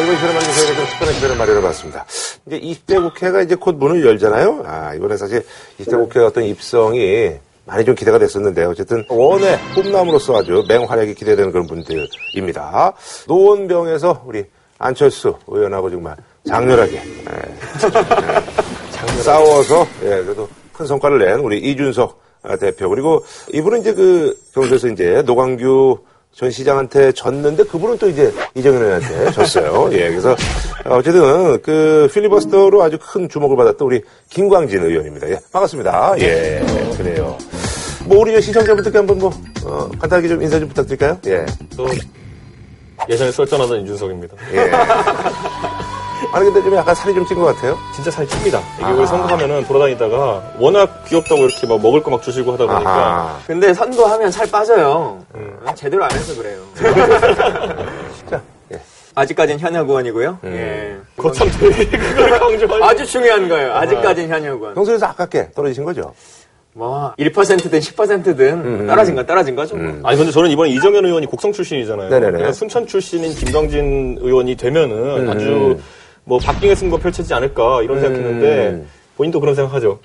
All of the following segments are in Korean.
이번 시간에 저희가 좀 특별한 시간을 마련해봤습니다. 이제 20대 국회가 이제 곧 문을 열잖아요. 아, 이번에 사실 20대 국회 어떤 입성이 많이 좀 기대가 됐었는데 어쨌든 원의 꿈나무로서 아주 맹활약이 기대되는 그런 분들입니다. 노원병에서 우리 안철수 의원하고 정말 장렬하게 예, 싸워서 예, 그래도 큰 성과를 낸 우리 이준석 대표 그리고 이분은 이제 그 경주에서 이제 노광규 전 시장한테 졌는데 그분은 또 이제 이정현 의원한테 졌어요. 예, 그래서 어쨌든 그 필리버스터로 아주 큰 주목을 받았던 우리 김광진 의원입니다. 예, 반갑습니다. 예, 그래요. 뭐 우리 시청자분들께 한번 뭐 어, 간단하게 좀 인사 좀 부탁드릴까요? 예. 저 예전에 썰전하던 이준석입니다. 예. 아니 근데 좀 약간 살이 좀 찐 것 같아요. 진짜 살 찝니다. 이게 우리 선거하면은 돌아다니다가 워낙 귀엽다고 이렇게 막 먹을 거 막 주시고 하다 보니까 아하. 근데 선거하면 살 빠져요. 제대로 안 해서 그래요. 자, 예. 아직까진 현역 의원이고요. 예. 거참 되게 그걸 강조하니 아주 중요한 거예요. 아직까진 현역 의원. 평소에서 아깝게 떨어지신 거죠? 뭐 1%든 10%든 떨어진 건 떨어진 거죠. 뭐. 아니 근데 저는 이번에 이정현 의원이 곡성 출신이잖아요. 네네네. 순천 출신인 김광진 의원이 되면은 아주 뭐 박빙의 승부가 펼쳐지지 않을까 이런 생각했는데 본인도 그런 생각하죠.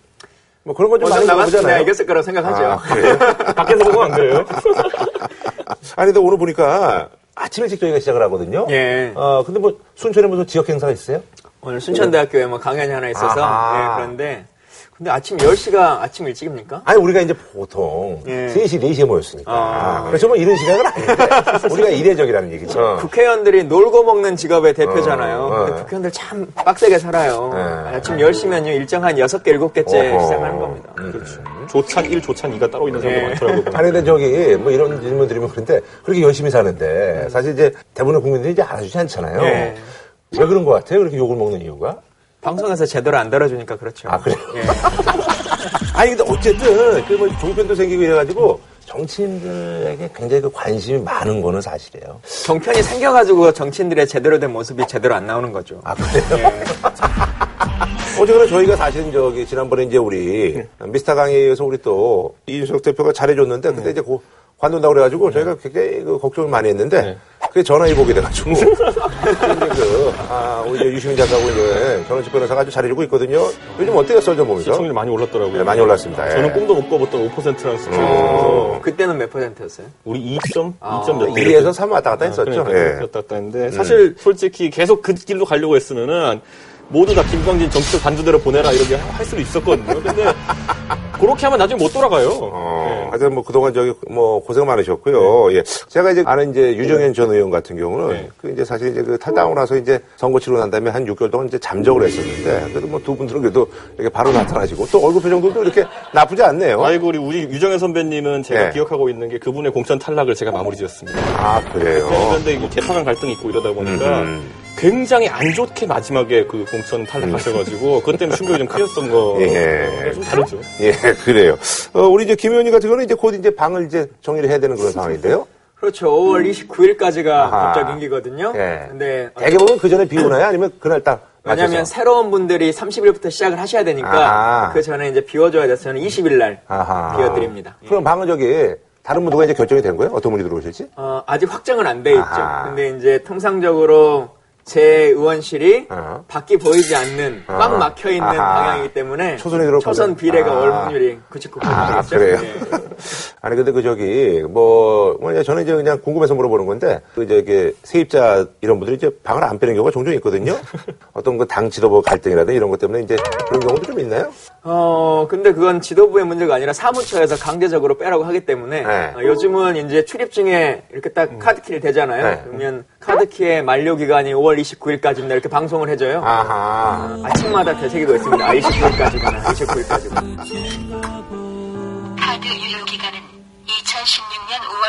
뭐 그런 건좀 많이 나갔으면 내가. 이겼을 거라고 생각하죠. 아, 그래요? 밖에서 보면 안 그래요? 아니 근데 오늘 보니까 아침 일찍 저희가 시작을 하거든요. 예. 어 근데 뭐 순천에 무슨 지역 행사가 있어요? 오늘 순천대학교에 뭐 강연이 하나 있어서 아하. 예, 그런데 근데 아침 10시가 아침 일찍입니까? 아니 우리가 이제 보통 예. 3시, 4시에 모였으니까. 아. 그래서 뭐 이런 시간은 아닌데 우리가 이례적이라는 얘기죠. 국회의원들이 놀고 먹는 직업의 대표잖아요. 어, 근데 어. 국회의원들 참 빡세게 살아요. 네. 아침 10시면요 일정 한 6개, 7개째 어허. 시작하는 겁니다. 그렇죠. 조찬 1, 조찬 2가 따로 있는 사람도 예. 많더라고요. 아니 근데 저기 뭐 이런 질문 드리면 그런데 그렇게 열심히 사는데 사실 이제 대부분의 국민들이 이제 알아주지 않잖아요. 예. 왜 그런 것 같아요? 그렇게 욕을 먹는 이유가? 방송에서 제대로 안 다뤄주니까 그렇죠. 아, 그래요? 예. 아니 근데 어쨌든 그뭐 종편도 생기고 이래가지고 정치인들에게 굉장히 그 관심이 많은 거는 사실이에요. 정편이 생겨가지고 정치인들의 제대로 된 모습이 제대로 안 나오는 거죠. 아 그래요? 어쨌거나 저희가 사실은 저기 지난번에 이제 우리 미스터 강의에서 우리 또 이준석 대표가 잘해줬는데 그때 이제 고, 관둔다고 그래가지고 저희가 굉장히 그 걱정을 많이 했는데 네. 그게 전화해 보게 돼가지고 그 아, 우리 이제 유시민 작가하고 이제 전원식 변호사가 아주 잘해주고 있거든요. 요즘 어때요 썰전 보면서? 시청률 많이 올랐더라고요. 네, 많이 올랐습니다. 예. 저는 꿈도 못 꿔봤던 5%라는 수치를 어, 보면서 그때는 몇 퍼센트였어요? 우리 2점? 아. 2점 몇 2에서 3 왔다 갔다 했었죠. 그러니까 예. 왔다 갔다 했는데 사실 솔직히 계속 그 길로 가려고 했으면은 모두 다 김광진 정치적 반주대로 보내라 이렇게 할 수도 있었거든요. 근데 그렇게 하면 나중에 못 돌아가요. 어, 하여튼 뭐 그동안 저기 뭐 고생 많으셨고요. 예. 제가 이제 아는 이제 유정현 전 의원 같은 경우는 네. 그 이제 사실 이제 그 탈당하고 나서 이제 선거 치르고 난 다음에 한 6개월 동안 이제 잠적을 했었는데 그래도 뭐 두 분들은 그래도 이렇게 바로 나타나시고 또 얼굴 표정도 이렇게 나쁘지 않네요. 아이고 우리 우리 유정현 선배님은 제가 네. 기억하고 있는 게 그분의 공천 탈락을 제가 마무리 지었습니다. 아, 그래요. 그런데 이게 개파간 갈등이 있고 이러다 보니까 음. 굉장히 안 좋게 마지막에 그 공천 탈락하셔가지고 그것 때문에 충격이 좀 크셨던 거. 예. 좀 다르죠. 예, 그래요. 어, 우리 이제 김 의원님 같은 경우는 이제 곧 이제 방을 이제 정리를 해야 되는 그런 상황인데요. 그렇죠. 5월 29일까지가 아하. 법적 임기거든요. 예. 근데 대개 보면 그 전에 비 오나요? 아니면 그날 딱? 왜냐하면 맞춰서? 새로운 분들이 30일부터 시작을 하셔야 되니까 아하. 그 전에 이제 비워줘야 돼서 저는 20일 날 아하. 비워드립니다. 예. 그럼 방은 저기 다른 분들과 이제 결정이 된 거예요? 어떤 분이 들어오실지? 어, 아직 확정은 안 돼 있죠. 아하. 근데 이제 통상적으로 제 의원실이 어. 밖이 보이지 않는 어. 꽉 막혀 있는. 방향이기 때문에 초선이 초선? 비례가 아. 올 확률이 99%겠죠. 아, 그래요? 아니, 근데 그 저기, 뭐, 뭐냐, 저는 이제 그냥 궁금해서 물어보는 건데, 그 저기, 세입자 이런 분들이 이제 방을 안 빼는 경우가 종종 있거든요? 어떤 그 당 지도부 갈등이라든지 이런 것 때문에 이제 그런 경우도 좀 있나요? 어, 근데 그건 지도부의 문제가 아니라 사무처에서 강제적으로 빼라고 하기 때문에 네. 어, 요즘은 이제 출입증에 이렇게 딱 카드키를 대잖아요. 네. 그러면 카드키의 만료 기간이 5월 29일까지입니다. 이렇게 방송을 해줘요. 아하. 아 침마다 되새기고 있습니다. 아, 29일까지구나, 29일까지구나. 카드 유효 기간은 2016년 5월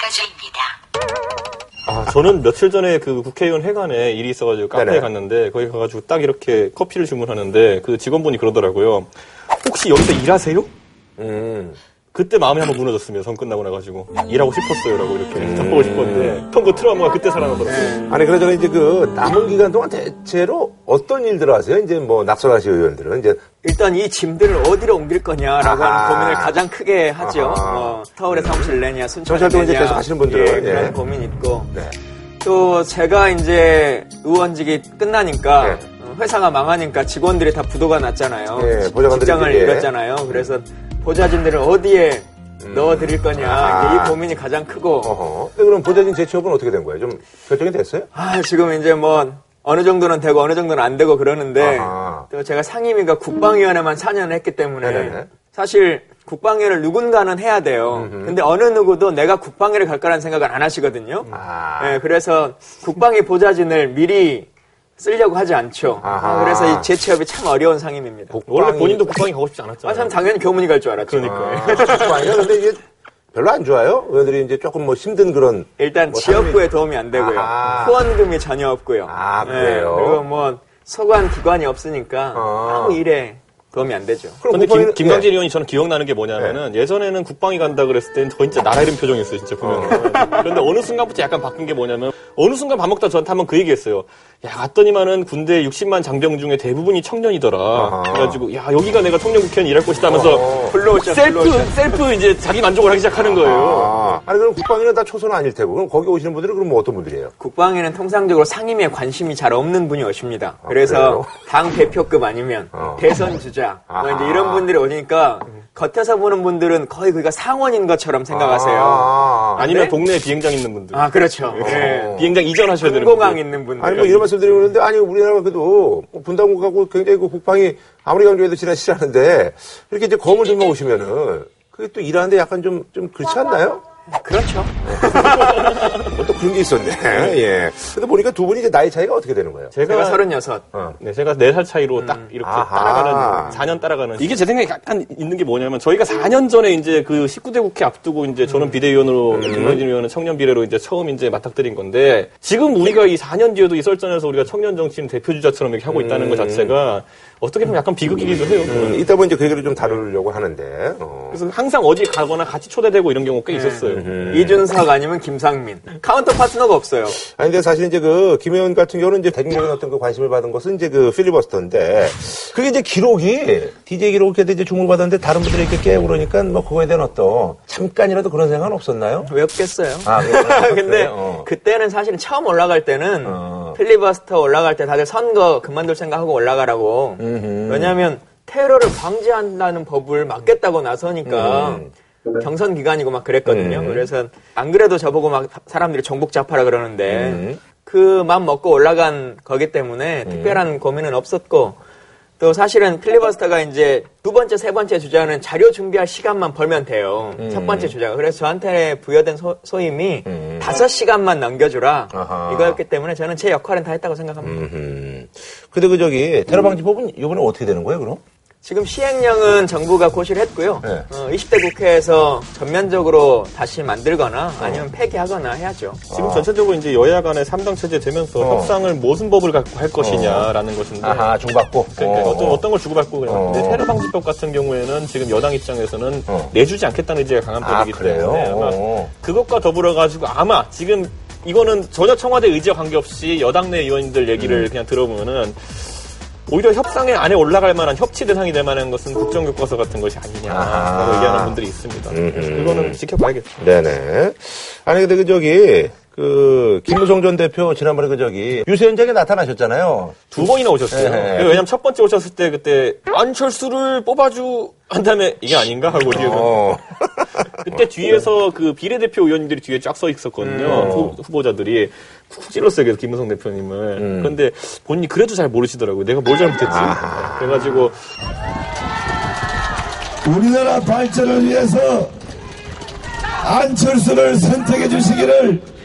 29일까지입니다. 아, 저는 며칠 전에 그 국회의원 회관에 일이 있어가지고 카페에 네네. 갔는데 거기 가가지고 딱 이렇게 커피를 주문하는데 그 직원분이 그러더라고요. 혹시 여기서 일하세요? 음. 그때 마음이 한번 무너졌습니다. 선 끝나고 나가지고 일하고 싶었어요라고 이렇게 답보고 싶었는데 선거 트라우마가 그때 살아나더라고요. 아니, 그러잖아, 이제 그 남은 기간 동안 대체로 어떤 일들을 하세요? 이제 뭐, 낙선하시 의원들은 이제. 일단 이 짐들을 어디로 옮길 거냐라고 아하. 하는 고민을 가장 크게 하죠. 아하. 뭐 서울에 사무실 내냐, 순천에 활동을 이제 내냐. 계속 하시는 분들은, 예, 그런 예. 고민 있고. 네. 또 제가 이제 의원직이 끝나니까 네. 어, 회사가 망하니까 직원들이 다 부도가 났잖아요. 네, 직장을. 잃었잖아요. 그래서 보좌진들을 어디에 넣어드릴 거냐 아. 이 고민이 가장 크고 어허. 그럼 보좌진 재취업은 어떻게 된 거예요? 좀 결정이 됐어요? 아 지금 이제 뭐 어느 정도는 되고 어느 정도는 안 되고 그러는데 아하. 또 제가 상임위가 국방위원회만 4년을 했기 때문에 네네네. 사실 국방위를 누군가는 해야 돼요. 근데 어느 누구도 내가 국방위를 갈 거라는 생각을 안 하시거든요. 아. 네, 그래서 국방위 보좌진을 미리 쓰려고 하지 않죠. 아하. 그래서 이 재취업이 참 어려운 상임입니다. 원래 국방이- 본인도 국방에 가고 싶지 않았잖아요. 아, 참 당연히 교문이 갈 줄 알았죠. 그러니까. 국방이요? 근데 이게 별로 안 좋아요? 의원들이 이제 조금 뭐 힘든 그런. 일단 뭐 지역구에 도움이 안 되고요. 아하. 후원금이 전혀 없고요. 네, 아, 그래요? 그리고 뭐 소관 기관이 없으니까 아. 아무 일에 도움이 안 되죠. 그럼 근데 김, 국방위는- 김광진 네. 의원이 저는 기억나는 게 뭐냐면은 예전에는 국방이 간다 그랬을 땐저 진짜 나라 이름 표정이었어요, 진짜 보면. 그런데 어느 순간부터 약간 바뀐 게 뭐냐면 어느 순간 밥 먹다 저한테 한번 그 얘기했어요. 야 갔더니만은 군대 60만 장병 중에 대부분이 청년이더라. 아하. 그래가지고 야 여기가 내가 청년 국회의원 일할 곳이다 하면서 어. 블루오션, 셀프. 셀프 이제 자기 만족을 하기 시작하는 거예요. 아. 아니, 그럼 국방위는 다 초선 아닐 테고. 그럼 거기 오시는 분들은 그럼 뭐 어떤 분들이에요? 국방위는 통상적으로 상임위에 관심이 잘 없는 분이 오십니다. 아, 그래서 그래요? 당 대표급 아니면 어. 대선 주자 뭐. 이제 이런 분들이 오니까 겉에서 보는 분들은 거의 그가 상원인 것처럼 생각하세요. 아. 아니면 네? 동네에 비행장 있는 분들. 아 그렇죠. 예. 비행장 이전하셔야 되는 공항 분들. 있는 분들. 아니 뭐 이런 말씀 드리는데 아니 우리나라가 그래도 분당국하고 굉장히 그 국방이 아무리 강조해도 지나치지 않은데 이렇게 이제 검을 들고 오시면은 그게 또 일하는데 약간 좀 좀 그렇지 않나요? 그렇죠. 뭐 또 그런 게 있었네. 예. 근데 보니까 두 분이 이제 나이 차이가 어떻게 되는 거예요? 제가 서른여섯. 어. 네, 제가 4살 차이로 딱 이렇게 아하. 따라가는, 4년 따라가는. 이게 제 생각에 약간 있는 게 뭐냐면, 저희가 4년 전에 이제 그 19대 국회 앞두고 이제 저는 비대위원으로, 김상민 의원은 청년 비례로 이제 처음 이제 맞닥뜨린 건데, 지금 우리가 이 4년 뒤에도 이 썰전에서 우리가 청년 정치인 대표 주자처럼 이렇게 하고 있다는 것 자체가 어떻게 보면 약간 비극이기도 해요. 음, 이따 보면 이제 그 얘기를 좀 다루려고 하는데. 어. 그래서 항상 어디 가거나 같이 초대되고 이런 경우가 꽤 있었어요. 이준석 아니면 김상민. 카운터 파트너가 없어요. 아니 근데 사실 이제 그 김의원 같은 경우는 이제 대중적인 어떤 그 관심을 받은 것은 이제 그 필리버스터인데 그게 이제 기록이 DJ 기록에 이제 주목을 받았는데 다른 분들이 이렇게 깨고 그러니까 뭐 그거에 대한 어떤 잠깐이라도 그런 생각은 없었나요? 왜 없겠어요? 아? 근데 그래요? 어. 그때는 사실은 처음 올라갈 때는 어. 필리버스터 올라갈 때 다들 선거 그만둘 생각하고 올라가라고. 왜냐하면 테러를 방지한다는 법을 막겠다고 나서니까 음. 경선 기간이고 막 그랬거든요. 그래서 안 그래도 저보고 막 사람들이 정복 좌파라 그러는데 음. 그맘 먹고 올라간 거기 때문에 특별한 고민은 없었고 또 사실은 필리버스터가 이제 두 번째, 세 번째 주자는 자료 준비할 시간만 벌면 돼요. 음. 첫 번째 주자가. 그래서 저한테 부여된 소, 소임이 다섯 시간만 넘겨주라. 음. 아하. 이거였기 때문에 저는 제 역할은 다 했다고 생각합니다. 음. 근데 그 저기 테러 방지법은 이번에 어떻게 되는 거예요, 그럼? 지금 시행령은 정부가 고시를 했고요. 네. 어, 20대 국회에서 전면적으로 다시 만들거나 아니면 폐기하거나 해야죠. 지금 전체적으로 이제 여야 간의 3당 체제 되면서 어. 협상을 무슨 법을 갖고 할 것이냐라는 것인데 아하, 중받고. 그러니까 어. 떤 어떤 걸 주고받고 그냥. 어. 근데 테러 방지법 같은 경우에는 지금 여당 입장에서는 어. 내주지 않겠다는 의지가 강한 아, 법이기 그래요? 때문에 아마 어. 그것과 더불어 가지고 아마 지금 이거는 전혀 청와대 의지와 관계없이 여당 내 의원들 얘기를 음. 그냥 들어보면은 오히려 협상에 안에 올라갈 만한 협치 대상이 될 만한 것은 국정교과서 같은 것이 아니냐라고 아하. 얘기하는 분들이 있습니다. 음흠. 이거는 지켜봐야겠죠. 네네. 아니, 근데 그 저기, 그, 김무성 전 대표 지난번에 그 저기, 유세 현장에 나타나셨잖아요. 두 번이나 오셨어요. 네. 왜냐면 첫 번째 오셨을 때 그때 안철수를 뽑아주 한 다음에 이게 아닌가 하고 뒤에서 어. 그때 뒤에서 그 비례대표 의원님들이 뒤에 쫙 서 있었거든요. 음. 후, 후보자들이 쿡 찔렀어요. 그래서 김무성 대표님을. 음. 그런데 본인이 그래도 잘 모르시더라고요. 내가 뭘 잘못했지. 그래가지고 우리나라 발전을 위해서 안철수를 선택해 주시기를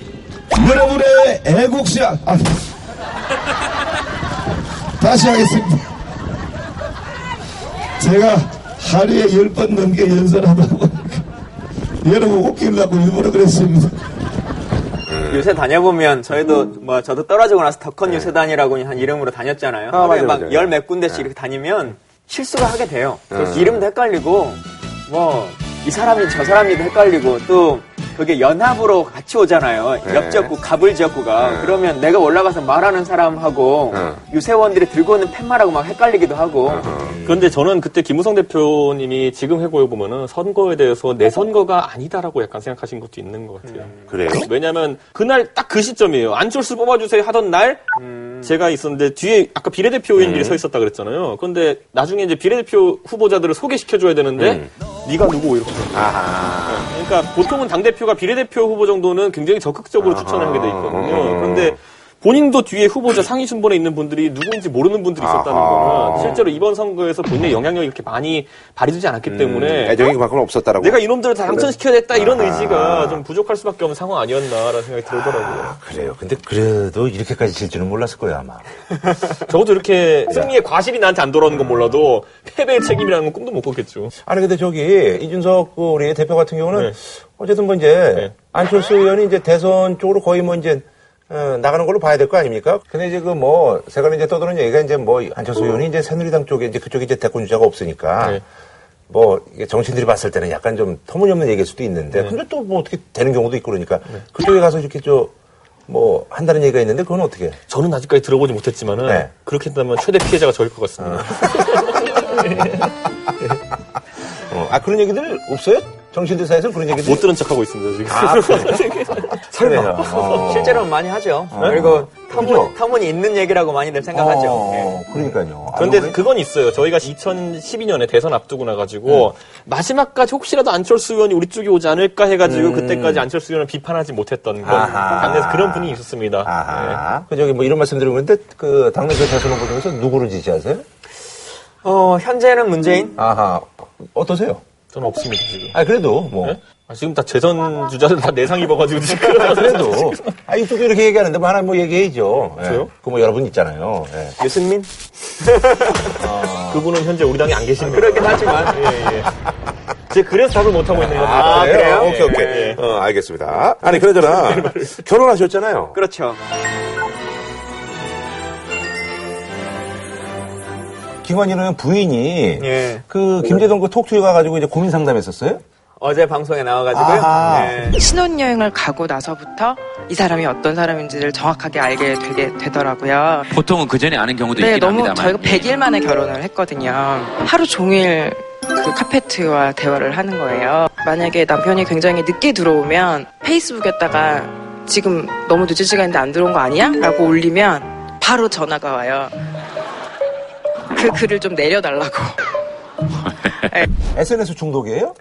여러분의 애국시야 아, 다시 하겠습니다. 제가 하루에 열 번 넘게 연설하다 보니까 여러분 웃기려고 일부러 그랬습니다. 요새 다녀보면 저희도 뭐 저도 떨어지고 나서 덕헌 유세단이라고 한 이름으로 다녔잖아요. 네. 아, 하루에. 막 열 몇 군데씩 이렇게 다니면 실수가 하게 돼요. 그래서 이름도 헷갈리고 뭐 이 사람이 저 사람이도 헷갈리고 또 그게 연합으로 같이 오잖아요. 네. 옆 지역구, 가불 지역구가. 그러면 내가 올라가서 말하는 사람하고 네. 유세원들이 들고 있는 팻말하고 막 헷갈리기도 하고. 그런데 저는 그때 김우성 대표님이 지금 해고해 보면은 선거에 대해서 내 선거가 아니다라고 약간 생각하신 것도 있는 것 같아요. 그래요? 왜냐하면 그날 딱 그 시점이에요. 안철수 뽑아주세요 하던 날 제가 있었는데 뒤에 아까 비례대표인들이 서 있었다 그랬잖아요. 그런데 나중에 이제 비례대표 후보자들을 소개시켜줘야 되는데 네가 누구 이렇게. 아하. 그러니까 보통은 당 대표가 비례대표 후보 정도는 굉장히 적극적으로 추천을 하게 돼 있거든요. 그런데 본인도 뒤에 후보자 상위 순번에 있는 분들이 누구인지 모르는 분들이 있었다는 아하. 거는 실제로 이번 선거에서 본인의 영향력이 이렇게 많이 발휘되지 않았기 때문에 애정이 그만큼 없었다라고. 내가 이놈들을 다 당선시켜야겠다 이런 아하. 의지가 좀 부족할 수밖에 없는 상황 아니었나라는 생각이 들더라고요. 아, 그래요. 근데 그래도 이렇게까지 질 줄은 몰랐을 거예요, 아마. 적어도 이렇게 승리의 과실이 나한테 안 돌아오는 건 몰라도 패배의 책임이라는 건 꿈도 못 꿨겠죠. 아니, 근데 저기, 이준석 그 우리 대표 같은 경우는 네. 어쨌든 뭐 이제 네. 안철수 의원이 이제 대선 쪽으로 거의 뭐 이제 어, 나가는 걸로 봐야 될 거 아닙니까? 근데 이제 그 뭐, 세간에 이제 떠도는 얘기가 이제 뭐, 안철수 의원이 이제 새누리당 쪽에 이제 그쪽에 이제 대권 주자가 없으니까 네. 뭐, 이게 정치인들이 봤을 때는 약간 좀 터무니없는 얘기일 수도 있는데 근데 또 뭐 어떻게 되는 경우도 있고 그러니까 그쪽에 가서 이렇게 저, 뭐, 한다는 얘기가 있는데 그건 어떻게 해? 저는 아직까지 들어보지 못했지만은 네. 그렇게 된다면 최대 피해자가 저일 것 같습니다. 어, 아, 그런 얘기들 없어요? 사이에서 그런 얘기들? 못 들은 척하고 있습니다 지금. 아, 그래요? 설마. 어. 실제로는 많이 하죠. 그리고 터무니, 그죠? 터무니 있는 얘기라고 많이들 생각하죠. 어, 예. 그러니까요. 아, 그런데 그래? 그건 있어요. 저희가 2012년에 대선 앞두고 나가지고 마지막까지 혹시라도 안철수 의원이 우리 쪽에 오지 않을까 해가지고 그때까지 안철수 의원을 비판하지 못했던 건 아하. 당내에서 그런 분위기 있었습니다. 네. 아하. 그 저기 뭐 이런 말씀 드리고 있는데 그 당내표 대선 후보 중에서 누구를 지지하세요? 어, 현재는 문재인? 아하. 어떠세요? 저는 없습니다 지금. 아 그래도 뭐. 네? 아, 지금 다 재선 주자들 다 내상 입어가지고 지금. 아, 그래도 아 이쪽도 이렇게 얘기하는데 뭐 하나 뭐 얘기해야죠. 예. 저요? 그 뭐 여러분 있잖아요. 예. 유승민? 그분은 현재 우리 당에 안 계십니다. 그러긴 하지만. 예, 예. 제가 그래서 답을 못하고 있는 겁니다. 아, 그래요? 오케이 오케이. 예. 어 알겠습니다. 아니 그러잖아 결혼하셨잖아요. 그렇죠. 김관희는 부인이 예. 그 김재동 그 톡투에 가가지고 이제 고민 상담했었어요. 어제 방송에 나와가지고요. 예. 신혼여행을 가고 나서부터 이 사람이 어떤 사람인지를 정확하게 알게 되게 되더라고요. 보통은 그 전에 아는 경우도 네, 있긴 너무 합니다만. 저희가 100일 만에 결혼을 했거든요. 하루 종일 그 카페트와 대화를 하는 거예요. 만약에 남편이 굉장히 늦게 들어오면 페이스북에다가 지금 너무 늦은 시간인데 안 들어온 거 아니야? 라고 올리면 바로 전화가 와요. 그 글을 좀 내려달라고. SNS 중독이에요?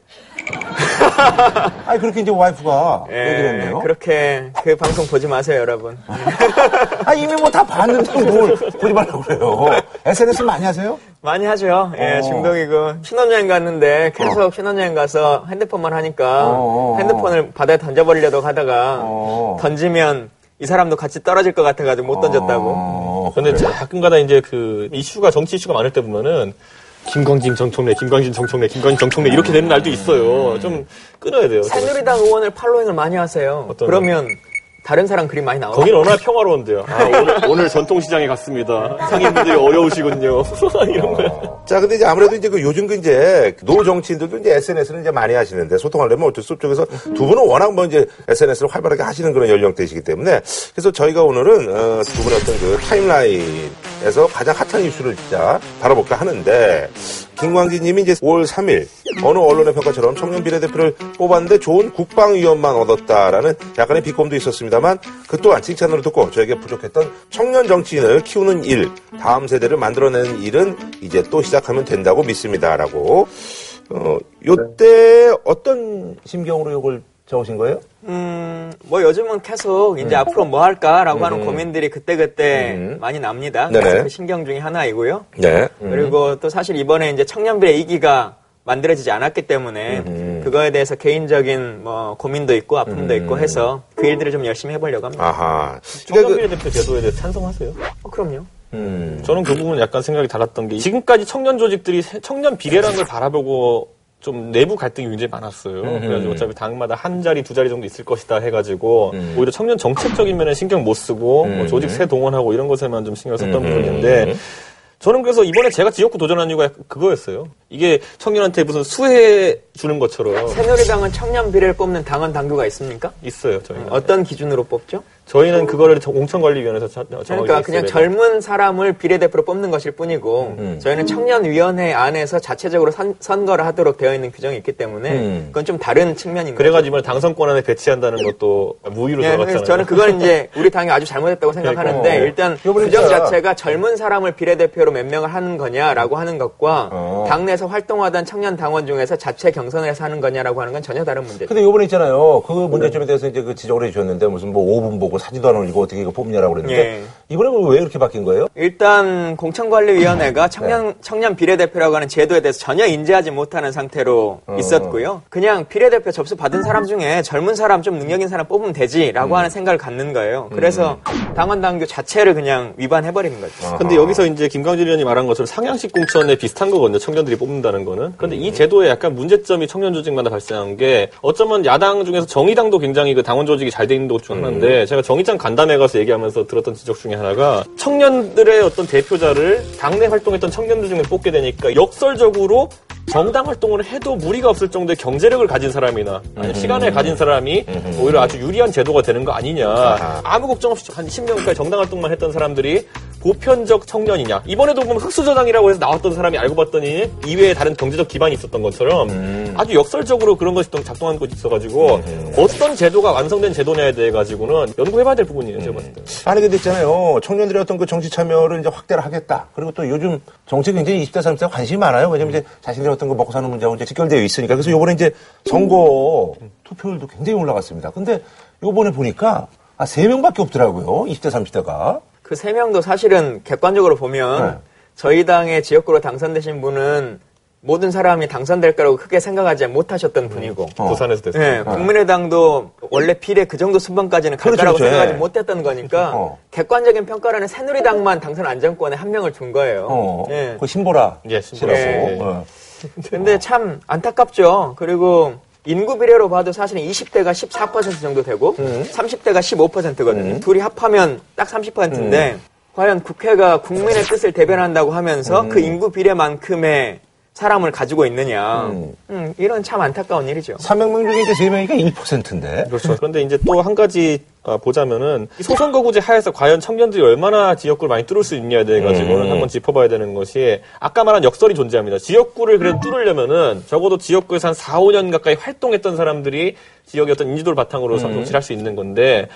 아니 그렇게 이제 와이프가 예, 얘기를 했네요. 그렇게 그 방송 보지 마세요, 여러분. 아 이미 뭐 다 봤는데 뭘 보지 말라고 그래요. SNS 많이 하세요? 많이 하죠. 예, 어. 중독이고 신혼여행 갔는데 계속 신혼여행 가서 핸드폰만 하니까 어, 어, 어. 핸드폰을 바다에 던져버리려고 하다가 어. 던지면 이 사람도 같이 떨어질 것 같아가지고 못 던졌다고. 어, 근데 그래요? 가끔가다 이제 그 이슈가 정치 이슈가 많을 때 보면은 김광진 정청래, 김광진 정청래, 김광진 정청래 이렇게 되는 날도 있어요. 좀 끊어야 돼요. 새누리당 의원을 팔로잉을 많이 하세요. 어떤 그러면 다른 사람 그림 많이 나와요. 거기는 얼마나 평화로운데요. 아, 오늘, 오늘 전통시장에 갔습니다. 상인분들이 어려우시군요. 이런 거요. 자, 근데 이제 아무래도 이제 그 요즘 그 이제 노 정치인들도 이제 SNS를 이제 많이 하시는데 소통하려면 어쩔 수 없죠. 그래서 두 분은 워낙 뭐 이제 SNS를 활발하게 하시는 그런 연령대이시기 때문에 그래서 저희가 오늘은 어, 두 분의 어떤 그 타임라인에서 가장 핫한 이슈를 진짜 다뤄볼까 하는데 김광진 님이 이제 5월 3일 어느 언론의 평가처럼 청년 비례대표를 뽑았는데 좋은 국방위원만 얻었다라는 약간의 비꼼도 있었습니다만 그 또한 칭찬으로 듣고 저에게 부족했던 청년 정치인을 키우는 일, 다음 세대를 만들어내는 일은 이제 또 시작하면 된다고 믿습니다라고 어, 요때 어떤 심경으로 이걸 적으신 거예요? 음, 뭐 요즘은 계속 이제 앞으로 뭐 할까라고 하는 고민들이 그때그때 음. 많이 납니다. 네네. 그래서 그 신경 중에 하나이고요. 네. 그리고 또 사실 이번에 이제 청년비례 2기가 만들어지지 않았기 때문에 음. 그거에 대해서 개인적인 뭐 고민도 있고 아픔도 있고 해서 그 일들을 좀 열심히 해보려고 합니다. 아하. 그러니까 그, 청년비례대표 제도에 대해서 찬성하세요? 어, 그럼요. 음. 저는 그 부분은 약간 생각이 달랐던 게 지금까지 청년 조직들이 세- 청년 비례라는 걸 바라보고 좀 내부 갈등이 굉장히 많았어요. 그래가지고 어차피 당마다 한 자리 두 자리 정도 있을 것이다 해가지고 오히려 청년 정책적인 면에 신경 못 쓰고 뭐 조직 새 동원하고 이런 것에만 좀 신경 썼던 부분인데 저는 그래서 이번에 제가 지역구 도전한 이유가 그거였어요. 이게 청년한테 무슨 수혜 주는 것처럼 새누리당은 청년 비례를 뽑는 당원 당규가 있습니까? 있어요. 저희는. 어떤 기준으로 뽑죠? 저희는 그거를 정- 공천관리위원회에서 자- 정하게 그러니까 돼 그냥. 젊은 사람을 비례대표로 뽑는 것일 뿐이고 음. 저희는 청년위원회 안에서 자체적으로 선, 선거를 하도록 되어 있는 규정이 있기 때문에 음. 그건 좀 다른 측면인 거죠. 그래가지고 이번에 당선권 안에 배치한다는 것도 무의로 예, 들어갔잖아요. 저는 그건 이제 우리 당이 아주 잘못했다고 생각하는데 그러니까. 일단 이번에 규정 자체가 젊은 사람을 비례대표로 몇 명을 하는 거냐라고 하는 것과 어. 당내에서 활동하던 청년 당원 중에서 자체 경선 에서 하는 거냐라고 하는 건 전혀 다른 문제죠. 근데 요번에 있잖아요. 그 문제점에 대해서 이제 그 지적을 해주셨는데 무슨 뭐 5분 보고 사진도 안 올리고 어떻게 이거 뽑냐라고 그랬는데 예. 이번에 왜 이렇게 바뀐 거예요? 일단 공천관리위원회가 청년 네. 청년 비례대표라고 하는 제도에 대해서 전혀 인지하지 못하는 상태로 어. 있었고요. 그냥 비례대표 접수 받은 사람 중에 젊은 사람 좀 능력 있는 사람 뽑으면 되지라고 음. 하는 생각을 갖는 거예요. 그래서 당원 당규 자체를 그냥 위반해 버리는 거죠. 근데 여기서 이제 김광진 의원이 말한 것처럼 상향식 공천에 비슷한 거거든요. 청년들이 뽑는다는 거는. 근데 이 제도에 약간 문제점 이 청년 조직마다 발생한 게 어쩌면 야당 중에서 정의당도 굉장히 그 당원 조직이 잘 돼 있는 곳 중 하나인데 제가 정의장 간담회 가서 얘기하면서 들었던 지적 중에 하나가 청년들의 어떤 대표자를 당내 활동했던 청년들 중에 뽑게 되니까 역설적으로 정당 활동을 해도 무리가 없을 정도의 경제력을 가진 사람이나 아니면 시간을 가진 사람이 오히려 아주 유리한 제도가 되는 거 아니냐. 아무 걱정 없이 한 10년까지 정당 활동만 했던 사람들이 보편적 청년이냐. 이번에도 보면 흑수저당이라고 해서 나왔던 사람이 알고 봤더니 이외에 다른 경제적 기반이 있었던 것처럼 아주 역설적으로 그런 것이 또 작동한 것이 있어가지고 어떤 제도가 완성된 제도냐에 대해 가지고는 연구해봐야 될 부분이에요. 제가 봤을 때. 아니 근데 있잖아요. 청년들의 어떤 그 정치 참여를 이제 확대를 하겠다. 그리고 또 요즘 정치 굉장히 20대 30대가 관심이 많아요. 왜냐면 이제 자신들의 어떤 거 먹고 사는 문제하고 이제 직결되어 있으니까. 그래서 요번에 이제 선거 투표율도 굉장히 올라갔습니다. 근데 요번에 보니까 아, 3명밖에 없더라고요. 20대 30대가. 그 세 명도 사실은 객관적으로 보면 네. 저희 당의 지역구로 당선되신 분은 모든 사람이 당선될 거라고 크게 생각하지 못하셨던 분이고 어. 부산에서 됐어요. 예, 국민의당도 원래 비례 그 정도 수번까지는 갈 그렇죠, 거라고 그렇죠. 생각하지 예. 못했던 거니까 어. 객관적인 평가라는 새누리당만 당선 안정권에 한 명을 준 거예요. 어. 예. 그 신보라. 예, 신보라 씨라고. 씨. 예. 어. 근데 참 안타깝죠. 그리고 인구 비례로 봐도 사실은 20대가 14% 정도 되고 음. 30대가 15%거든요. 둘이 합하면 딱 30%인데 음. 과연 국회가 국민의 뜻을 대변한다고 하면서 음. 그 인구 비례만큼의 사람을 가지고 있느냐. 음. 음, 이런 참 안타까운 일이죠. 300명 중에 이제 3명이니까 1%인데. 그렇죠. 그런데 이제 또 한 가지 어, 보자면은 이 소선거구제 하에서 과연 청년들이 얼마나 지역구를 많이 뚫을 수 있냐에 대해 가지고는 음. 한번 짚어봐야 되는 것이 아까 말한 역설이 존재합니다. 지역구를 그래도 뚫으려면은 적어도 지역구에서 한 4, 5년 가까이 활동했던 사람들이 지역의 어떤 인지도를 바탕으로 음. 정치를 할 수 있는 건데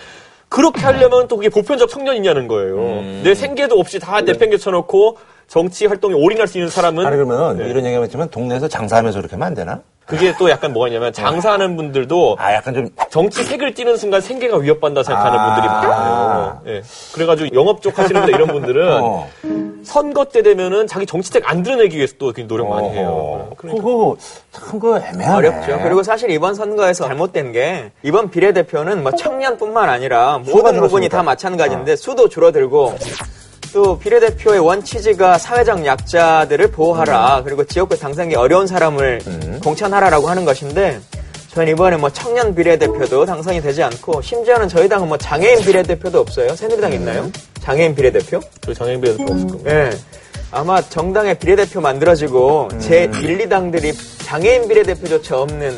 그렇게 하려면 또 그게 보편적 청년이냐는 거예요. 음. 내 생계도 없이 다 내팽개쳐놓고 정치 활동에 올인할 수 있는 사람은 아니 그러면 네. 이런 얘기가 있지만 동네에서 장사하면서 이렇게 하면 안 되나? 그게 또 약간 뭐냐면 장사하는 분들도 아 약간 좀 정치 색을 띠는 순간 생계가 위협받는다 생각하는 아. 분들이 많아요. 예. 그래가지고 영업 쪽 하시는 분들 이런 분들은 어. 선거 때 되면은 자기 정치색 안 드러내기 위해서 또 노력 많이 해요. 어. 그러니까 그거 참그 애매하네. 어렵죠. 그리고 사실 이번 선거에서 잘못된 게 이번 비례대표는 뭐 청년뿐만 아니라 모든 부분이. 다 마찬가지인데 수도 줄어들고 또 비례대표의 원취지가 사회적 약자들을 보호하라 그리고 지역구 당선기 어려운 사람을 공천하라라고 하는 것인데 저는 이번에 뭐 청년 비례대표도 당선이 되지 않고 심지어는 저희 당은 뭐 장애인 비례대표도 없어요. 새누리당 있나요? 장애인 비례대표? 저희 장애인 비례도 없을 겁니다. 예. 아마 정당의 비례대표 만들어지고 제 1, 2당들이 장애인 비례대표조차 없는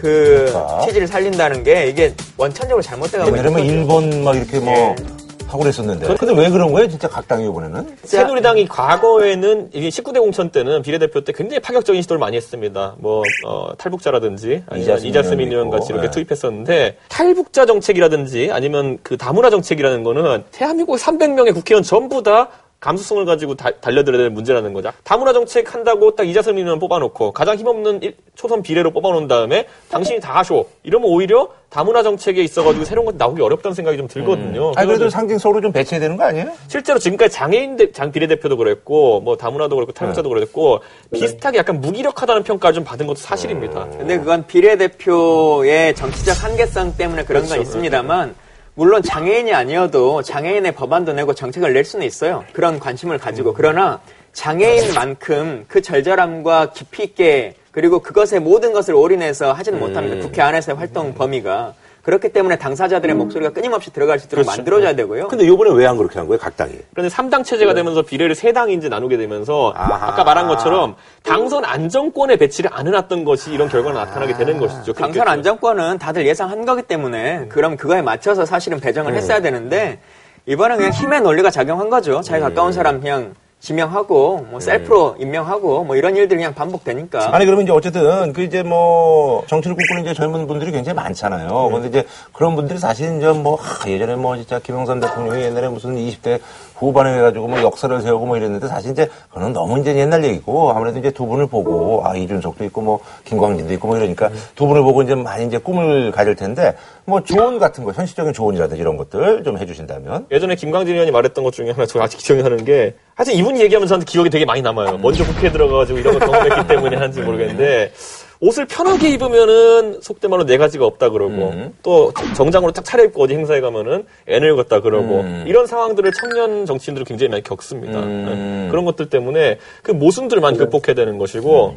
그 그러니까. 취지를 살린다는 게 이게 원천적으로 잘못돼가고 있는 거죠. 일본 막 이렇게 뭐 예. 하고 그랬었는데. 근데 왜 그런 거예요? 진짜 각 당이 이번에는? 새누리당이 과거에는 이게 19대 공천 때는 비례대표 때 굉장히 파격적인 시도를 많이 했습니다. 뭐 어, 탈북자라든지 아니면 이자스민 의원 같이 이렇게 네. 투입했었는데 탈북자 정책이라든지 아니면 그 다문화 정책이라는 거는 대한민국 300명의 국회의원 전부 다 감수성을 가지고 다- 달려들어야 되는 문제라는 거죠. 다문화 정책 한다고 딱 이자스민 의원 뽑아놓고 가장 힘없는 일- 초선 비례로 뽑아놓은 다음에 당신이 다 하쇼. 이러면 오히려 다문화 정책에 있어가지고 새로운 것 나오기 어렵다는 생각이 좀 들거든요. 아니 그래도 그래가지고 상징적으로 좀 배치해야 되는 거 아니에요? 실제로 지금까지 장애인 대- 장 비례대표도 그랬고 뭐 다문화도 그렇고 탈북자도 그랬고 비슷하게 약간 무기력하다는 평가를 좀 받은 것도 사실입니다. 근데 그건 비례대표의 정치적 한계성 때문에 그런 건 있습니다만 물론 장애인이 아니어도 장애인의 법안도 내고 정책을 낼 수는 있어요. 그런 관심을 가지고. 그러나 장애인만큼 그 절절함과 깊이 있게 그리고 그것에 모든 것을 올인해서 하지는 못합니다. 국회 안에서의 활동 범위가. 그렇기 때문에 당사자들의 목소리가 끊임없이 들어갈 수 있도록 만들어줘야 되고요. 근데 요번에 왜 안 그렇게 한 거예요, 각 당이? 그런데 3당 체제가 되면서 비례를 3당이 이제 나누게 되면서 아하. 아까 말한 것처럼 당선 안정권에 배치를 안 해놨던 것이 이런 결과가 나타나게 되는 것이죠. 당선 안정권은 다들 예상한 거기 때문에 그럼 그거에 맞춰서 사실은 배정을 했어야 되는데 이번엔 그냥 힘의 논리가 작용한 거죠. 자기 가까운 사람 그냥 지명하고 뭐 셀프로 임명하고 뭐 이런 일들이 그냥 반복되니까. 아니 그러면 이제 어쨌든 그 이제 뭐 정치를 꿈꾸는 이제 젊은 분들이 굉장히 많잖아요. 근데 이제 그런 분들이 사실 이제 뭐 하, 예전에 뭐 진짜 김영삼 대통령이 옛날에 무슨 20대 후반에 해가지고 뭐 역사를 세우고 뭐 이랬는데 사실 이제 그건 너무 이제 옛날 얘기고 아무래도 이제 두 분을 보고 아 이준석도 있고 뭐 김광진도 있고 뭐 이러니까 두 분을 보고 이제 많이 이제 꿈을 가질 텐데 뭐 조언 같은 거 현실적인 조언이라든지 이런 것들 좀 해주신다면 예전에 김광진 의원이 말했던 것 중에 하나 저 아직 기억이 나는 게 하여튼 이분이 얘기하면 저한테 기억이 되게 많이 남아요. 먼저 국회에 들어가가지고 이런 걸 경험했기 때문에 하는지 모르겠는데 옷을 편하게 입으면은 속된 말로 네 가지가 없다 그러고 또 정장으로 딱 차려입고 어디 행사에 가면은 애를 걷다 그러고 이런 상황들을 청년 정치인들은 굉장히 많이 겪습니다. 네. 그런 것들 때문에 그 모순들을 많이 극복해야 되는 것이고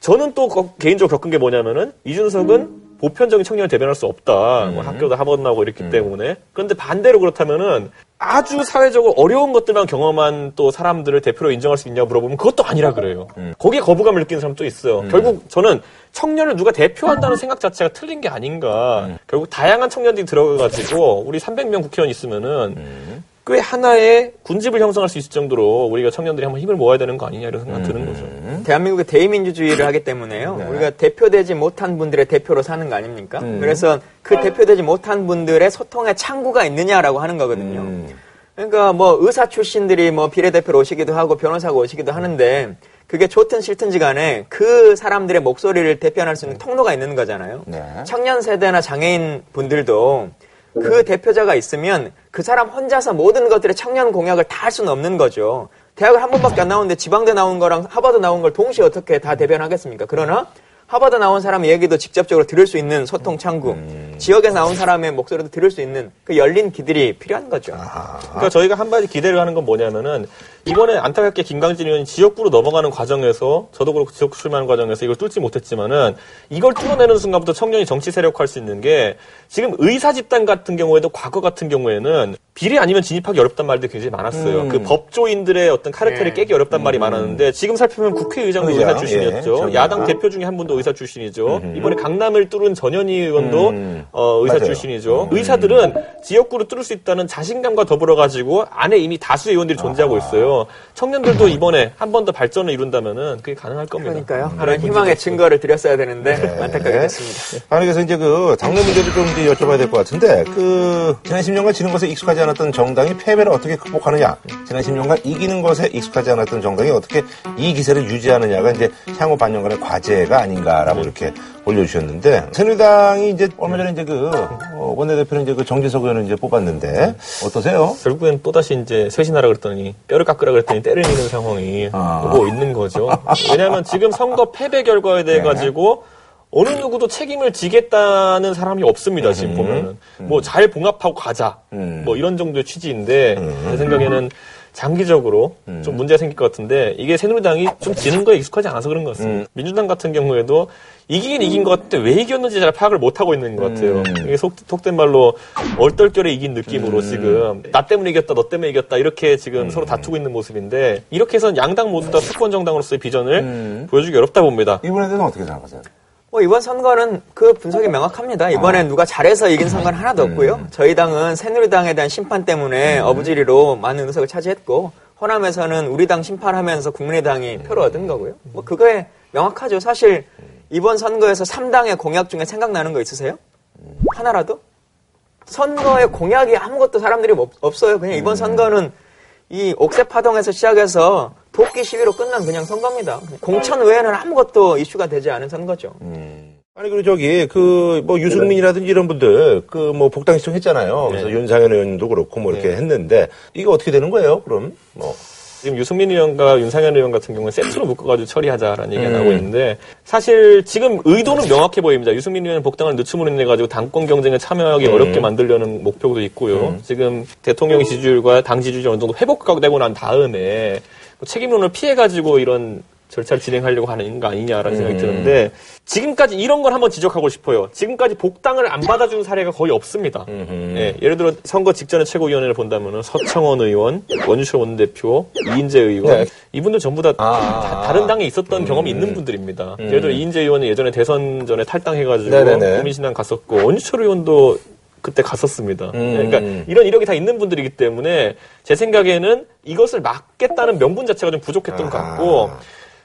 저는 또 거- 개인적으로 겪은 게 뭐냐면은 이준석은 보편적인 청년을 대변할 수 없다. 뭐 학교도 하버드 나오고 이랬기 때문에. 그런데 반대로 그렇다면은 아주 사회적으로 어려운 것들만 경험한 또 사람들을 대표로 인정할 수 있냐고 물어보면 그것도 아니라 그래요. 거기에 거부감을 느끼는 사람도 있어요. 결국 저는 청년을 누가 대표한다는 생각 자체가 틀린 게 아닌가. 결국 다양한 청년들이 들어가가지고 우리 300명 국회의원 있으면은 꽤 하나의 군집을 형성할 수 있을 정도로 우리가 청년들이 한번 힘을 모아야 되는 거 아니냐 이런 생각 드는 거죠. 대한민국의 대의민주주의를 하기 때문에요. 우리가 대표되지 못한 분들의 대표로 사는 거 아닙니까? 그래서 그 대표되지 못한 분들의 소통의 창구가 있느냐라고 하는 거거든요. 그러니까 뭐 의사 출신들이 뭐 비례대표로 오시기도 하고 변호사가 오시기도 하는데 그게 좋든 싫든지 간에 그 사람들의 목소리를 대변할 수 있는 통로가 있는 거잖아요. 네. 청년 세대나 장애인 분들도 그 대표자가 있으면 그 사람 혼자서 모든 것들의 청년 공약을 다 할 수는 없는 거죠. 대학을 한 번밖에 안 나오는데 지방대 나온 거랑 하버드 나온 걸 동시에 어떻게 다 대변하겠습니까? 그러나 하버드 나온 사람의 얘기도 직접적으로 들을 수 있는 소통 창구, 지역에 나온 사람의 목소리도 들을 수 있는 그 열린 길들이 필요한 거죠. 그러니까 저희가 한 가지 기대를 하는 건 뭐냐면은 이번에 안타깝게 김강진 의원이 지역구로 넘어가는 과정에서 저도 그렇고 지역구 출마하는 과정에서 이걸 뚫지 못했지만은 이걸 뚫어내는 순간부터 청년이 정치 세력화할 수 있는 게 지금 의사 집단 같은 경우에도 과거 같은 경우에는 비례 아니면 진입하기 어렵단 말들이 굉장히 많았어요. 그 법조인들의 어떤 카르텔을 깨기 어렵단 말이 많았는데 지금 살펴보면 국회의장도 의장, 의사 출신이었죠. 예, 전 야당. 대표 중에 한 분도 의사 출신이죠. 이번에 강남을 뚫은 전현희 의원도 음. 어, 의사 맞아요. 출신이죠. 의사들은 지역구로 뚫을 수 있다는 자신감과 더불어 가지고 안에 이미 다수의 의원들이 존재하고 있어요. 청년들도 이번에 한 번 더 발전을 이룬다면은 그게 가능할 겁니다. 그러니까요. 그런 희망의 증거를 드렸어야 되는데 안타깝게 네. 됐습니다. 아니 그래서 이제 그 당내 문제도 좀 이제 여쭤봐야 될 것 같은데 그 지난 10년간 지는 것에 익숙하지 않 았던 정당이 패배를 어떻게 극복하느냐 지난 10년간 이기는 것에 익숙하지 않았던 정당이 어떻게 이 기세를 유지하느냐가 이제 향후 반년간의 과제가 아닌가라고 이렇게 올려주셨는데 새누리당이 이제 얼마 전에 이제 그 어, 원내대표는 이제 그 정진석 의원을 이제 뽑았는데 어떠세요? 결국엔 또 다시 이제 쇄신하라 그랬더니 뼈를 깎으라 그랬더니 때를 미는 상황이 아. 오고 있는 거죠. 왜냐하면 지금 선거 패배 결과에 대해 가지고 어느 누구도 책임을 지겠다는 사람이 없습니다. 지금 보면은 뭐 잘 봉합하고 가자 음. 뭐 이런 정도의 취지인데 제 생각에는 장기적으로 좀 문제가 생길 것 같은데 이게 새누리당이 좀 지는 거에 익숙하지 않아서 그런 것 같습니다. 민주당 같은 경우에도 이기긴 이긴 것 같은데 왜 이겼는지 잘 파악을 못 하고 있는 것 같아요. 이게 속, 속된 말로 얼떨결에 이긴 느낌으로 지금 나 때문에 이겼다, 너 때문에 이겼다 이렇게 지금 서로 다투고 있는 모습인데 이렇게 해서는 양당 모두 다 수권 정당으로서의 비전을 보여주기 어렵다 봅니다. 이번에 대해서는 어떻게 생각하세요? 뭐 이번 선거는 그 분석이 명확합니다. 이번엔 누가 잘해서 이긴 선거는 하나도 없고요. 저희 당은 새누리당에 대한 심판 때문에 어부지리로 많은 의석을 차지했고 호남에서는 우리 당 심판하면서 국민의당이 표를 얻은 거고요. 뭐 그거에 명확하죠. 사실 이번 선거에서 3당의 공약 중에 생각나는 거 있으세요? 하나라도? 선거에 공약이 아무것도 사람들이 없- 없어요. 그냥 이번 선거는 이 옥새 파동에서 시작해서 도끼 시위로 끝난 그냥 선거입니다. 공천 외에는 아무것도 이슈가 되지 않은 선거죠. 아니 그리고 저기 그 뭐 유승민이라든지 이런 분들 그 뭐 복당 신청했잖아요. 그래서 윤상현 의원도 그렇고 뭐 이렇게 했는데 이게 어떻게 되는 거예요? 그럼 뭐 지금 유승민 의원과 윤상현 의원 같은 경우는 세트로 묶어가지고 처리하자라는 얘기가 나오고 있는데 사실 지금 의도는 명확해 보입니다. 유승민 의원은 복당을 늦춤으로 인해 가지고 당권 경쟁에 참여하기 어렵게 만들려는 목표도 있고요. 지금 대통령 지지율과 당 지지율이 어느 정도 회복되고 난 다음에 뭐 책임론을 피해 가지고 이런 절차를 진행하려고 하는 거 아니냐라는 생각이 음. 드는데 지금까지 이런 걸 한번 지적하고 싶어요. 지금까지 복당을 안 받아준 사례가 거의 없습니다. 예, 예를 들어 선거 직전에 최고위원회를 본다면 서청원 의원, 원유철 원내대표, 이인재 의원 네. 이분들 전부 다, 아. 다, 른 당에 있었던 경험이 있는 분들입니다. 예를 들어 이인재 의원은 예전에 대선 전에 탈당해가지고 네네네. 국민신당 갔었고 원유철 의원도 그때 갔었습니다. 음. 그러니까 이런 이력이 다 있는 분들이기 때문에 제 생각에는 이것을 막겠다는 명분 자체가 좀 부족했던 것 같고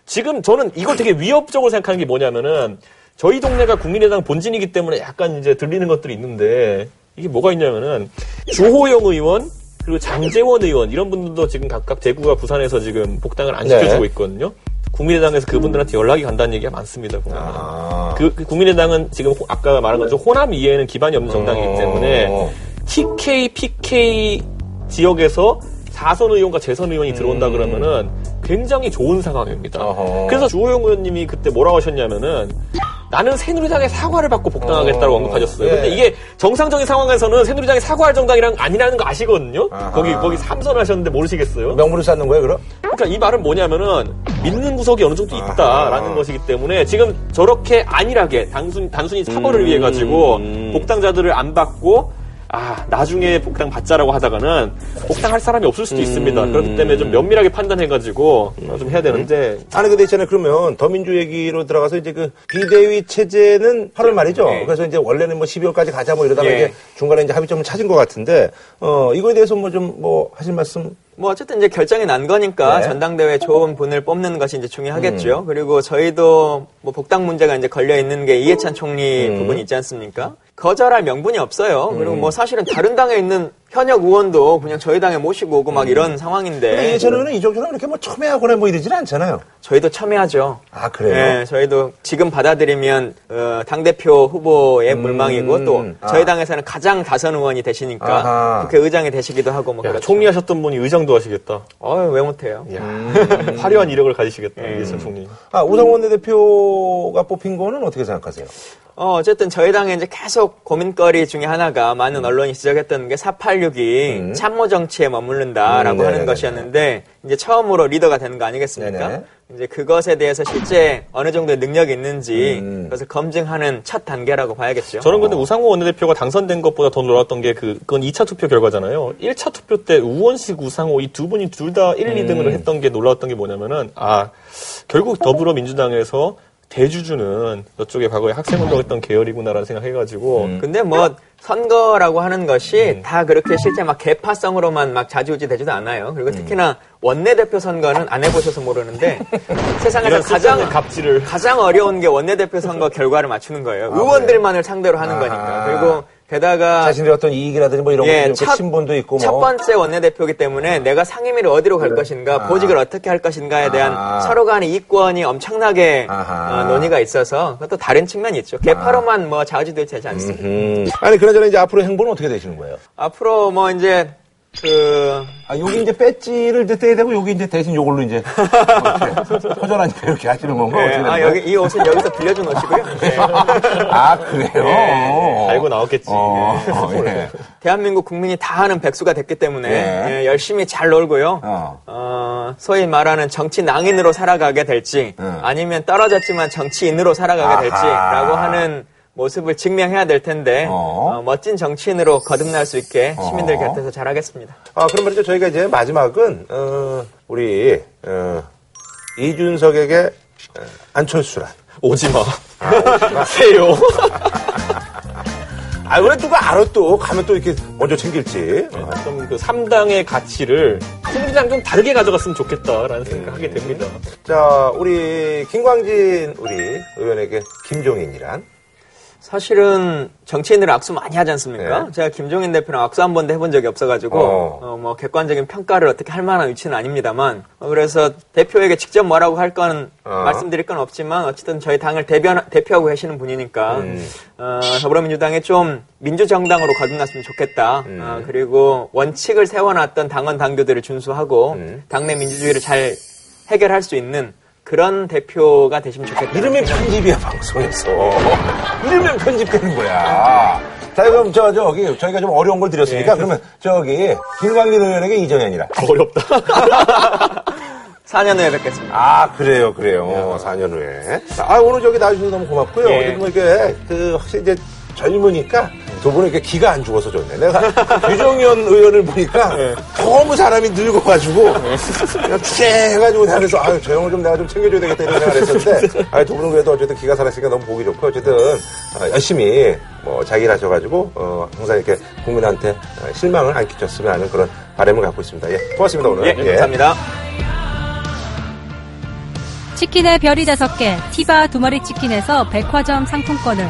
지금 저는 이걸 되게 위협적으로 생각하는 게 뭐냐면은 저희 동네가 국민의당 본진이기 때문에 약간 이제 들리는 것들이 있는데 이게 뭐가 있냐면은 주호영 의원 그리고 장재원 의원 이런 분들도 지금 각각 대구와 부산에서 지금 복당을 안 네. 시켜주고 있거든요. 국민의당에서 그분들한테 연락이 간다는 얘기가 많습니다. 보면. 아. 그, 그 국민의당은 지금 호- 아까 말한 것처럼 호남 이해에는 기반이 없는 정당이기 때문에 어. TK, PK 지역에서 사선 의원과 재선 의원이 들어온다 그러면은 굉장히 좋은 상황입니다. 음. 어허. 그래서 주호영 의원님이 그때 뭐라고 하셨냐면은 나는 새누리당의 사과를 받고 복당하겠다고 어. 언급하셨어요. 예. 근데 이게 정상적인 상황에서는 새누리당이 사과할 정당이랑 아니라는 거 아시거든요. 아하. 거기 거기 삼선하셨는데 모르시겠어요? 명분을 쌓는 거예요, 그럼? 그러니까 이 말은 뭐냐면은 믿는 구석이 어느 정도 있다라는 아하. 것이기 때문에 지금 저렇게 안일하게 단순 단순히 사과를 음. 위해 가지고 음. 복당자들을 안 받고 아 나중에 복당 받자라고 하다가는 복당 할 사람이 없을 수도 있습니다. 음. 그렇기 때문에 좀 면밀하게 판단해가지고 좀 해야 되는데 아니 근데 있잖아요. 그러면 더민주 얘기로 들어가서 이제 그 비대위 체제는 8월 말이죠. 네. 그래서 이제 원래는 뭐 12월까지 가자 뭐 이러다가 예. 이제 중간에 이제 합의점을 찾은 것 같은데 어 이거에 대해서 뭐 좀뭐 하실 말씀? 뭐 어쨌든 이제 결정이 난 거니까 네. 전당대회 좋은 분을 뽑는 것이 이제 중요하겠죠. 그리고 저희도 뭐 복당 문제가 이제 걸려 있는 게 이해찬 총리 부분이 있지 않습니까? 거절할 명분이 없어요. 그리고 뭐 사실은 다른 당에 있는 현역 의원도 그냥 저희 당에 모시고 오고 막 이런 상황인데 의원은 이정도면 이렇게 뭐 첨예하거나 뭐 이러지는 않잖아요. 저희도 첨예하죠. 아 그래요? 네, 저희도 지금 받아들이면 어, 당 대표 후보의 물망이고 또 아. 저희 당에서는 가장 다선 의원이 되시니까 아하. 국회 의장이 되시기도 하고 뭐 야, 그렇죠. 총리 하셨던 분이 의장도 하시겠다. 어왜 못해요? 이야, 화려한 이력을 가지시겠다 이해찬 총리. 아 우상원 원내대표가 뽑힌 거는 어떻게 생각하세요? 어, 어쨌든 저희 당에 이제 계속 고민거리 중에 하나가 많은 음. 언론이 지적했던 게 486이 참모 정치에 머무른다라고 음, 하는 네네네. 것이었는데 이제 처음으로 리더가 되는 거 아니겠습니까? 네네. 이제 그것에 대해서 실제 어느 정도의 능력이 있는지 음. 그것을 검증하는 첫 단계라고 봐야겠죠. 저는 근데 우상호 원내대표가 당선된 것보다 더 놀랐던 게 그, 그건 2차 투표 결과잖아요. 1차 투표 때 우원식, 우상호 이 두 분이 둘 다 1, 2등을 했던 게 놀라웠던 게 뭐냐면은, 아, 결국 더불어민주당에서 대주주는 저쪽에 과거에 학생 운동했던 계열이구나라는 생각해가지고, 근데 뭐 선거라고 하는 음. 것이 다 그렇게 실제 막 개파성으로만 막 자주우지 되지도 않아요. 그리고 음. 특히나 원내대표 선거는 안 해보셔서 모르는데 세상에서 가장 가장 갑질을. 가장 어려운 게 원내대표 선거 결과를 맞추는 거예요. 의원들만을 상대로 하는 아하. 거니까. 그리고 게다가 자신의 어떤 이익이라든지 뭐 이런 예, 있고 신분도 있고 첫 뭐. 번째 원내대표이기 때문에 내가 상임위를 어디로 갈 것인가, 보직을 어떻게 할 것인가에 대한 아. 서로 간의 이권이 엄청나게. 어, 논의가 있어서 그것도 다른 측면이 있죠. 개파로만 뭐 좌우지되지 되지 않습니다. 음. 아니 그나저나 이제 앞으로 행보는 어떻게 되시는 거예요? 앞으로 뭐 이제 그 아, 여기 이제 배지를 떼야 되고, 여기 이제 대신 요걸로 이제. 허전하니까 이렇게 하시는 건가? 네, 아? 여기 이 옷은 여기서 빌려준 옷이고요. 네. 아, 그래요? 알고 나왔겠지. 어, 어, 예. 대한민국 국민이 다 아는 백수가 됐기 때문에 네. 예, 열심히 잘 놀고요. 어. 어, 소위 말하는 정치 낭인으로 살아가게 될지 음. 아니면 떨어졌지만 정치인으로 살아가게 아하. 될지라고 하는 모습을 증명해야 될 텐데 어. 어, 멋진 정치인으로 거듭날 수 있게 시민들 어. 곁에서 잘하겠습니다. 아, 그럼 말이죠. 저희가 이제 마지막은, 어, 우리, 어, 이준석에게 어, 안철수란. 오지 마. 세요. 아, 왜 누가 알아 또? 가면 또 이렇게 먼저 챙길지. 어. 좀그 3당의 가치를 새누리당 좀 다르게 가져갔으면 좋겠다라는 생각하게 됩니다. 자, 우리 김광진 우리 의원에게 김종인이란? 사실은 정치인들은 악수 많이 하지 않습니까? 네. 제가 김종인 대표랑 악수 한 번도 해본 적이 없어가지고 어. 어, 뭐 객관적인 평가를 어떻게 할 만한 위치는 아닙니다만 어, 그래서 대표에게 직접 뭐라고 할건 어. 말씀드릴 건 없지만 어쨌든 저희 당을 대변, 대표하고 계시는 분이니까 음. 어, 더불어민주당에 좀 민주정당으로 거듭났으면 좋겠다. 음. 어, 그리고 원칙을 세워놨던 당원 당규들을 준수하고 음. 당내 민주주의를 잘 해결할 수 있는 그런 대표가 되시면 좋겠다. 이름이 편집이야, 방송에서. 이러면 편집되는 거야. 자, 그럼 저, 저기, 저희가 좀 어려운 걸 드렸으니까, 그러면 저기, 김광진 의원에게 이정현이라. 어렵다. 4년 후에 뵙겠습니다. 아, 그래요, 그래요. 4년 후에. 아, 오늘 저기 나와주셔서 너무 고맙고요. 예. 어쨌든 뭐 이게, 그, 확실히 이제 젊으니까 두 분은 이렇게 기가 안 죽어서 좋네. 내가 유정현 의원을 보니까 너무 사람이 늙어가지고 그냥 취해가지고 내가 그래서 아유, 저 형을 좀 내가 좀 챙겨줘야 되겠다 이런 생각을 했었는데 아, 두 분은 그래도 어쨌든 기가 살았으니까 너무 보기 좋고 어쨌든 어, 열심히 뭐 자기를 하셔가지고 어, 항상 이렇게 국민한테 어, 실망을 안 끼쳤으면 하는 그런 바람을 갖고 있습니다. 예, 고맙습니다 오늘. 예, 감사합니다. 치킨의 별이 다섯 개, 티바 두 마리 치킨에서 백화점 상품권을,